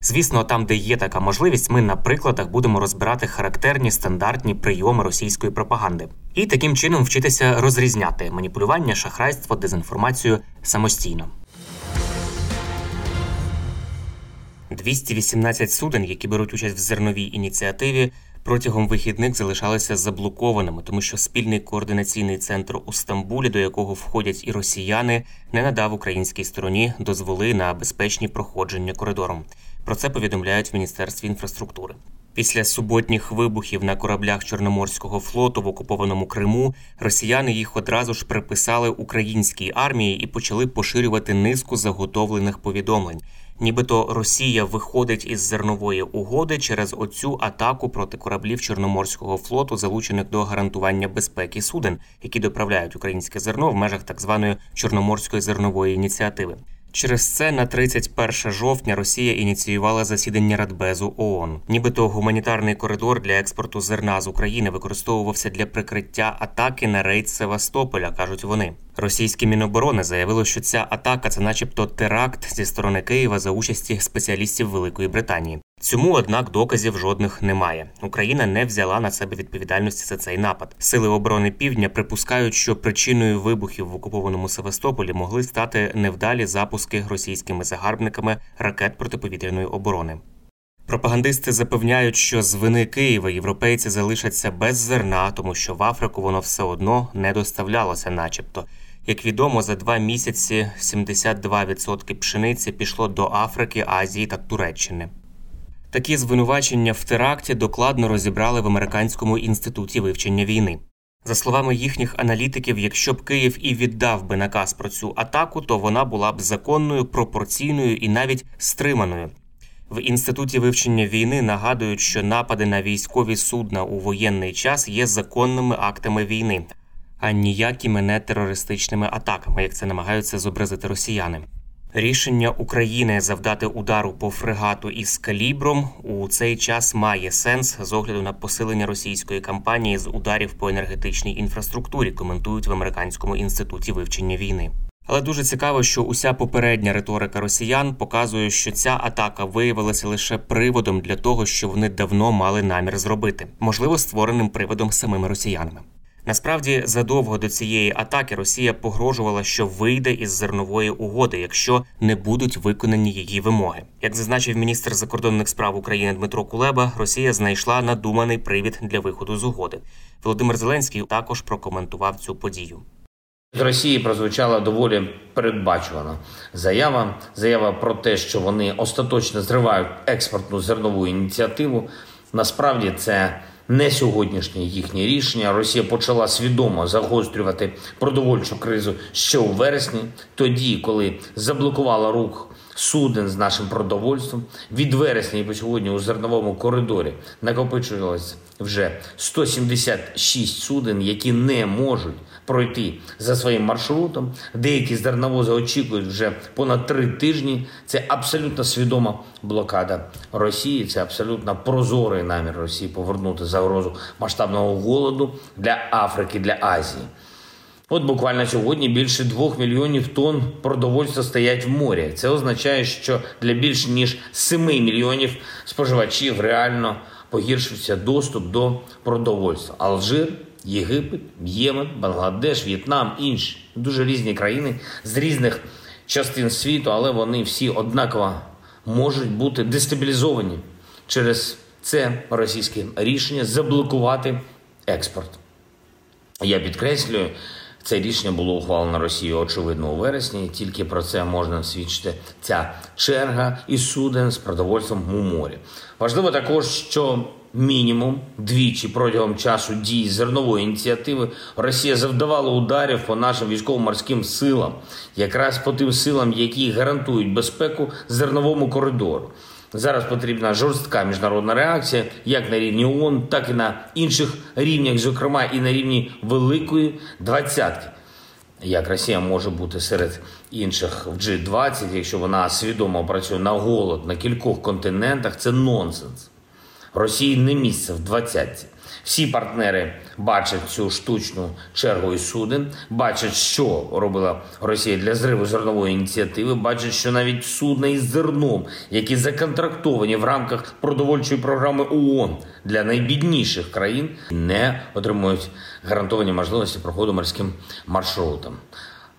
Звісно, там, де є така можливість, ми на прикладах будемо розбирати характерні стандартні прийоми російської пропаганди і таким чином вчитися розрізняти маніпулювання, шахрайство, дезінформацію самостійно. 218 суден, які беруть участь в зерновій ініціативі, протягом вихідних залишалися заблокованими, тому що спільний координаційний центр у Стамбулі, до якого входять і росіяни, не надав українській стороні дозволи на безпечні проходження коридором. Про це повідомляють в міністерстві інфраструктури. Після суботніх вибухів на кораблях Чорноморського флоту в окупованому Криму росіяни їх одразу ж приписали українській армії і почали поширювати низку заготовлених повідомлень. Нібито Росія виходить із зернової угоди через оцю атаку проти кораблів Чорноморського флоту, залучених до гарантування безпеки суден, які доправляють українське зерно в межах так званої Чорноморської зернової ініціативи. Через це на 31 жовтня Росія ініціювала засідання Радбезу ООН. Нібито гуманітарний коридор для експорту зерна з України використовувався для прикриття атаки на рейд Севастополя, кажуть вони. Російські міноборони заявили, що ця атака це, начебто, теракт зі сторони Києва за участі спеціалістів Великої Британії. Цьому, однак, доказів жодних немає. Україна не взяла на себе відповідальності за цей напад. Сили оборони Півдня припускають, що причиною вибухів в окупованому Севастополі могли стати невдалі запуски російськими загарбниками ракет протиповітряної оборони. Пропагандисти запевняють, що з вини Києва європейці залишаться без зерна, тому що в Африку воно все одно не доставлялося, начебто. Як відомо, за два місяці 72% пшениці пішло до Африки, Азії та Туреччини. Такі звинувачення в теракті докладно розібрали в американському інституті вивчення війни. За словами їхніх аналітиків, якщо б Київ і віддав би наказ про цю атаку, то вона була б законною, пропорційною і навіть стриманою. В інституті вивчення війни нагадують, що напади на військові судна у воєнний час є законними актами війни, а ніякими не терористичними атаками, як це намагаються зобразити росіяни. Рішення України завдати удару по фрегату із калібром у цей час має сенс з огляду на посилення російської кампанії з ударів по енергетичній інфраструктурі, коментують в американському інституті вивчення війни. Але дуже цікаво, що уся попередня риторика росіян показує, що ця атака виявилася лише приводом для того, що вони давно мали намір зробити, можливо, створеним приводом самими росіянами. Насправді, задовго до цієї атаки Росія погрожувала, що вийде із зернової угоди, якщо не будуть виконані її вимоги. Як зазначив міністр закордонних справ України Дмитро Кулеба, Росія знайшла надуманий привід для виходу з угоди. Володимир Зеленський також прокоментував цю подію. З Росії прозвучала доволі передбачувана заява. Заява про те, що вони остаточно зривають експортну зернову ініціативу. Насправді це не сьогоднішнє їхнє рішення. Росія почала свідомо загострювати продовольчу кризу ще у вересні, тоді, коли заблокувала рух суден з нашим продовольством. Від вересня і по сьогодні у зерновому коридорі накопичувалось вже 176 суден, які не можуть пройти за своїм маршрутом. Деякі зерновози очікують вже понад три тижні. Це абсолютно свідома блокада Росії. Це абсолютно прозорий намір Росії повернути загрозу масштабного голоду для Африки, для Азії. От буквально сьогодні більше двох мільйонів тонн продовольства стоять в морі. Це означає, що для більш ніж 7 мільйонів споживачів реально погіршився доступ до продовольства. Алжир, Єгипет, Ємен, Бангладеш, В'єтнам, інші дуже різні країни з різних частин світу, але вони всі однаково можуть бути дестабілізовані через це російське рішення заблокувати експорт. Я підкреслюю, це рішення було ухвалено Росією очевидно у вересні. і Тільки про це можна свідчити ця черга і суден з продовольством у морі. Важливо також, що мінімум двічі протягом часу дій зернової ініціативи Росія завдавала ударів по нашим військово-морським силам, якраз по тим силам, які гарантують безпеку зерновому коридору. Зараз потрібна жорстка міжнародна реакція, як на рівні ООН, так і на інших рівнях, зокрема і на рівні Великої двадцятки. Як Росія може бути серед інших в G20, якщо вона свідомо працює на голод на кількох континентах, це нонсенс. Росії не місце в двадцятці. Всі партнери бачать цю штучну чергу із суден, бачать, що робила Росія для зриву зернової ініціативи, бачать, що навіть судна із зерном, які законтрактовані в рамках продовольчої програми ООН для найбідніших країн, не отримують гарантовані можливості проходу морським маршрутом.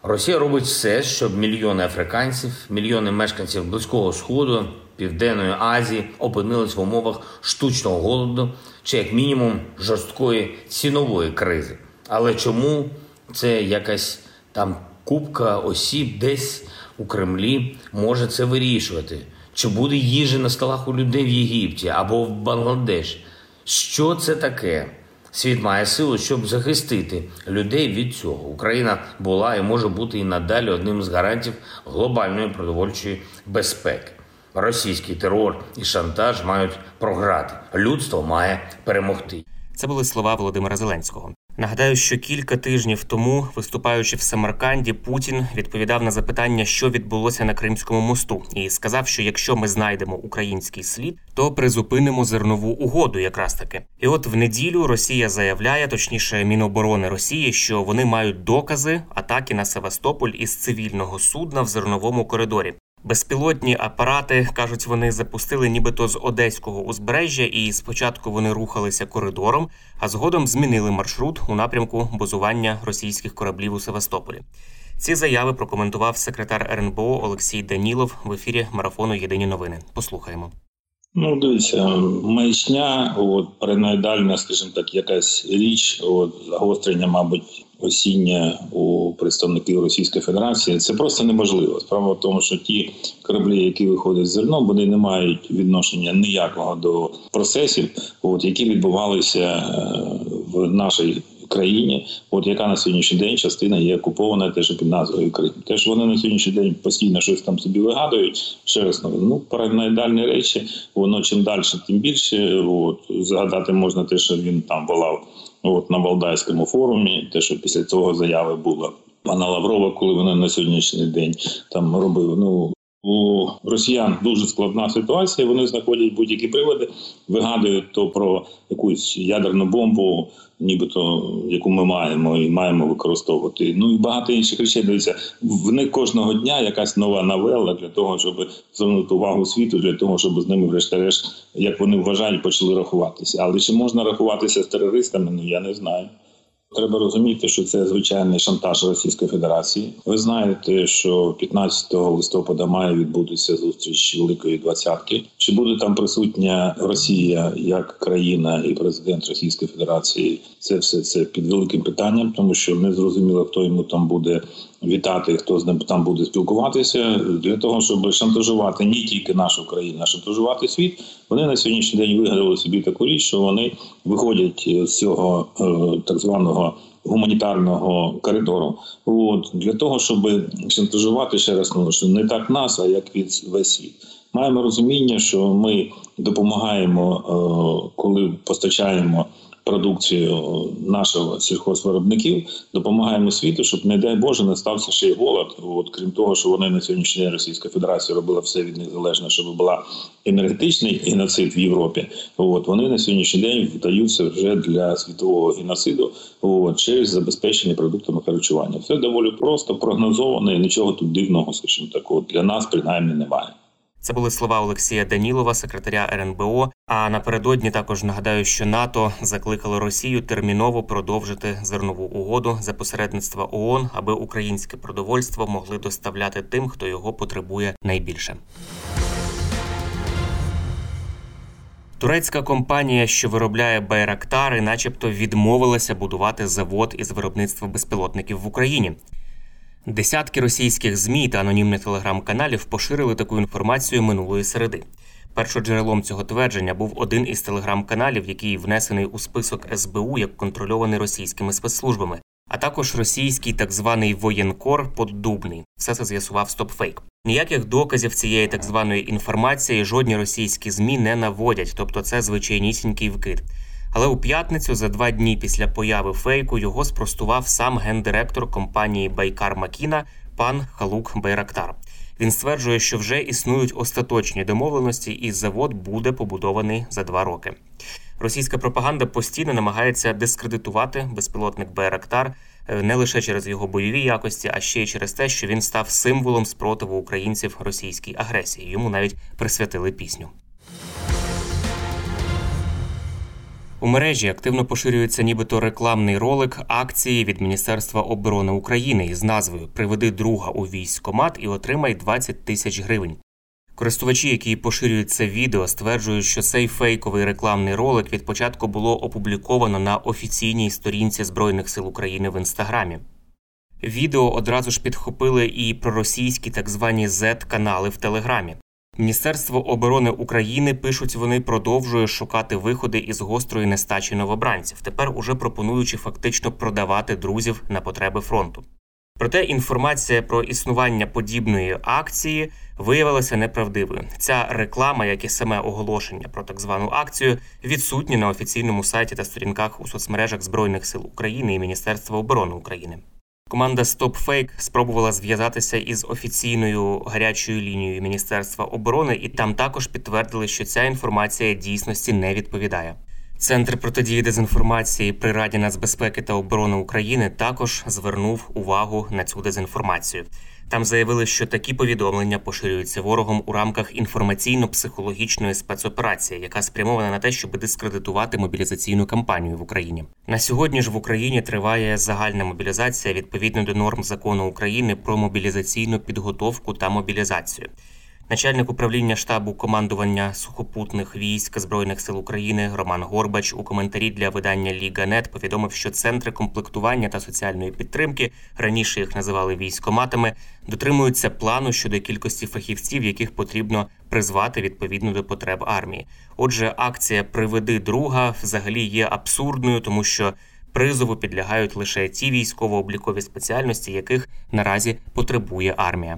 Росія робить все, щоб мільйони африканців, мільйони мешканців близького сходу, південної Азії опинились в умовах штучного голоду чи як мінімум жорсткої цінової кризи. Але чому це якась там купка осіб десь у Кремлі може це вирішувати? Чи буде їжі на столах у людей в Єгипті або в Бангладеш? Що це таке? Світ має силу, щоб захистити людей від цього. Україна була і може бути і надалі одним з гарантів глобальної продовольчої безпеки. Російський терор і шантаж мають програти. Людство має перемогти. Це були слова Володимира Зеленського. Нагадаю, що кілька тижнів тому, виступаючи в Самарканді, Путін відповідав на запитання, що відбулося на Кримському мосту, і сказав, що якщо ми знайдемо український слід, то призупинимо зернову угоду, якраз таки. І от в неділю Росія заявляє, точніше, Міноборони Росії, що вони мають докази атаки на Севастополь із цивільного судна в зерновому коридорі. Безпілотні апарати кажуть, вони запустили нібито з одеського узбережжя, і спочатку вони рухалися коридором, а згодом змінили маршрут у напрямку базування російських кораблів у Севастополі. Ці заяви прокоментував секретар РНБО Олексій Данілов в ефірі марафону Єдині новини. Послухаємо. Ну, дивіться, маячня, от параноїдальна, скажімо так, якась річ, от загострення, мабуть, осіння у представників Російської Федерації. Це просто неможливо. Справа в тому, що ті кораблі, які виходять з зерном, вони не мають відношення ніякого до процесів, от які відбувалися е, в нашій країні, от яка на сьогоднішній день частина є окупована теж під назвою Крим. Те, що вони на сьогоднішній день постійно щось там собі вигадують, ще раз ну параноїдальні речі, воно чим далі, тим більше. От згадати можна те, що він там волав от на Валдайському форумі, те, що після цього заяви було пана Лаврова, коли вони на сьогоднішній день там робив. Ну у росіян дуже складна ситуація. Вони знаходять будь-які приводи, вигадують то про якусь ядерну бомбу, нібито яку ми маємо і маємо використовувати. Ну і багато інших речей. Дивіться, в них кожного дня якась нова новела для того, щоб звернути увагу світу, для того, щоб з ними, врешті-решт, як вони вважають, почали рахуватися. Але чи можна рахуватися з терористами? Ну я не знаю. Треба розуміти, що це звичайний шантаж Російської Федерації. Ви знаєте, що 15 листопада має відбутися зустріч Великої Двадцятки. Чи буде там присутня Росія як країна і президент Російської Федерації? Це все це під великим питанням, тому що не зрозуміло, хто йому там буде вітати, хто з ним там буде спілкуватися для того, щоб шантажувати не тільки нашу країну, а шантажувати світ. Вони на сьогоднішній день вигадали собі таку річ, що вони виходять з цього е, так званого. Гуманітарного коридору, от для того, щоб шантажувати ще раз ну, що не так нас, а як від весь світ. Маємо розуміння, що ми допомагаємо, е, коли постачаємо продукцію нашого сільхозвиробників, допомагаємо світу, щоб не дай Боже не стався ще й голод. От крім того, що вони на сьогоднішній день Російська Федерація робила все від них залежне, щоб була енергетичний геноцид в Європі. От вони на сьогоднішній день вдаються вже для світового геноциду от, через забезпечення продуктами харчування. Все доволі просто прогнозовано і нічого тут дивного, скажімо так, от, для нас принаймні немає. Це були слова Олексія Данілова, секретаря РНБО. А напередодні також нагадаю, що НАТО закликало Росію терміново продовжити зернову угоду за посередництва ООН, аби українське продовольство могли доставляти тим, хто його потребує найбільше. Турецька компанія, що виробляє байрактари, начебто відмовилася будувати завод із виробництва безпілотників в Україні. Десятки російських змі та анонімних телеграм-каналів поширили таку інформацію минулої середи. Першоджерелом цього твердження був один із телеграм-каналів, який внесений у список СБУ як контрольований російськими спецслужбами, а також російський так званий воєнкор Поддубний. Все це з'ясував StopFake. Ніяких доказів цієї так званої інформації жодні російські змі не наводять, тобто це звичайнісінький вкид. Але у п'ятницю, за два дні після появи фейку, його спростував сам гендиректор компанії Байкар Макіна пан Халук Байрактар. Він стверджує, що вже існують остаточні домовленості, і завод буде побудований за два роки. Російська пропаганда постійно намагається дискредитувати безпілотник Байрактар е, не лише через його бойові якості, а ще й через те, що він став символом спротиву українців російській агресії. Йому навіть присвятили пісню. У мережі активно поширюється нібито рекламний ролик акції від Міністерства оборони України із назвою Приведи друга у військкомат і отримай 20 тисяч гривень. Користувачі, які поширюють це відео, стверджують, що цей фейковий рекламний ролик від початку було опубліковано на офіційній сторінці Збройних сил України в інстаграмі. Відео одразу ж підхопили і проросійські так звані z канали в Телеграмі. Міністерство оборони України пишуть, вони продовжує шукати виходи із гострої нестачі новобранців, тепер уже пропонуючи фактично продавати друзів на потреби фронту. Проте інформація про існування подібної акції виявилася неправдивою. Ця реклама, як і саме оголошення про так звану акцію, відсутні на офіційному сайті та сторінках у соцмережах Збройних сил України і Міністерства оборони України. Команда StopFake спробувала зв'язатися із офіційною гарячою лінією Міністерства оборони, і там також підтвердили, що ця інформація дійсності не відповідає. Центр протидії дезінформації при Раді нацбезпеки та оборони України також звернув увагу на цю дезінформацію. Там заявили, що такі повідомлення поширюються ворогом у рамках інформаційно-психологічної спецоперації, яка спрямована на те, щоб дискредитувати мобілізаційну кампанію в Україні. На сьогодні ж в Україні триває загальна мобілізація відповідно до норм закону України про мобілізаційну підготовку та мобілізацію. Начальник управління штабу командування сухопутних військ збройних сил України Роман Горбач у коментарі для видання Ліга.нет повідомив, що центри комплектування та соціальної підтримки раніше їх називали військоматами, дотримуються плану щодо кількості фахівців, яких потрібно призвати відповідно до потреб армії. Отже, акція Приведи друга взагалі є абсурдною, тому що призову підлягають лише ті військово-облікові спеціальності, яких наразі потребує армія.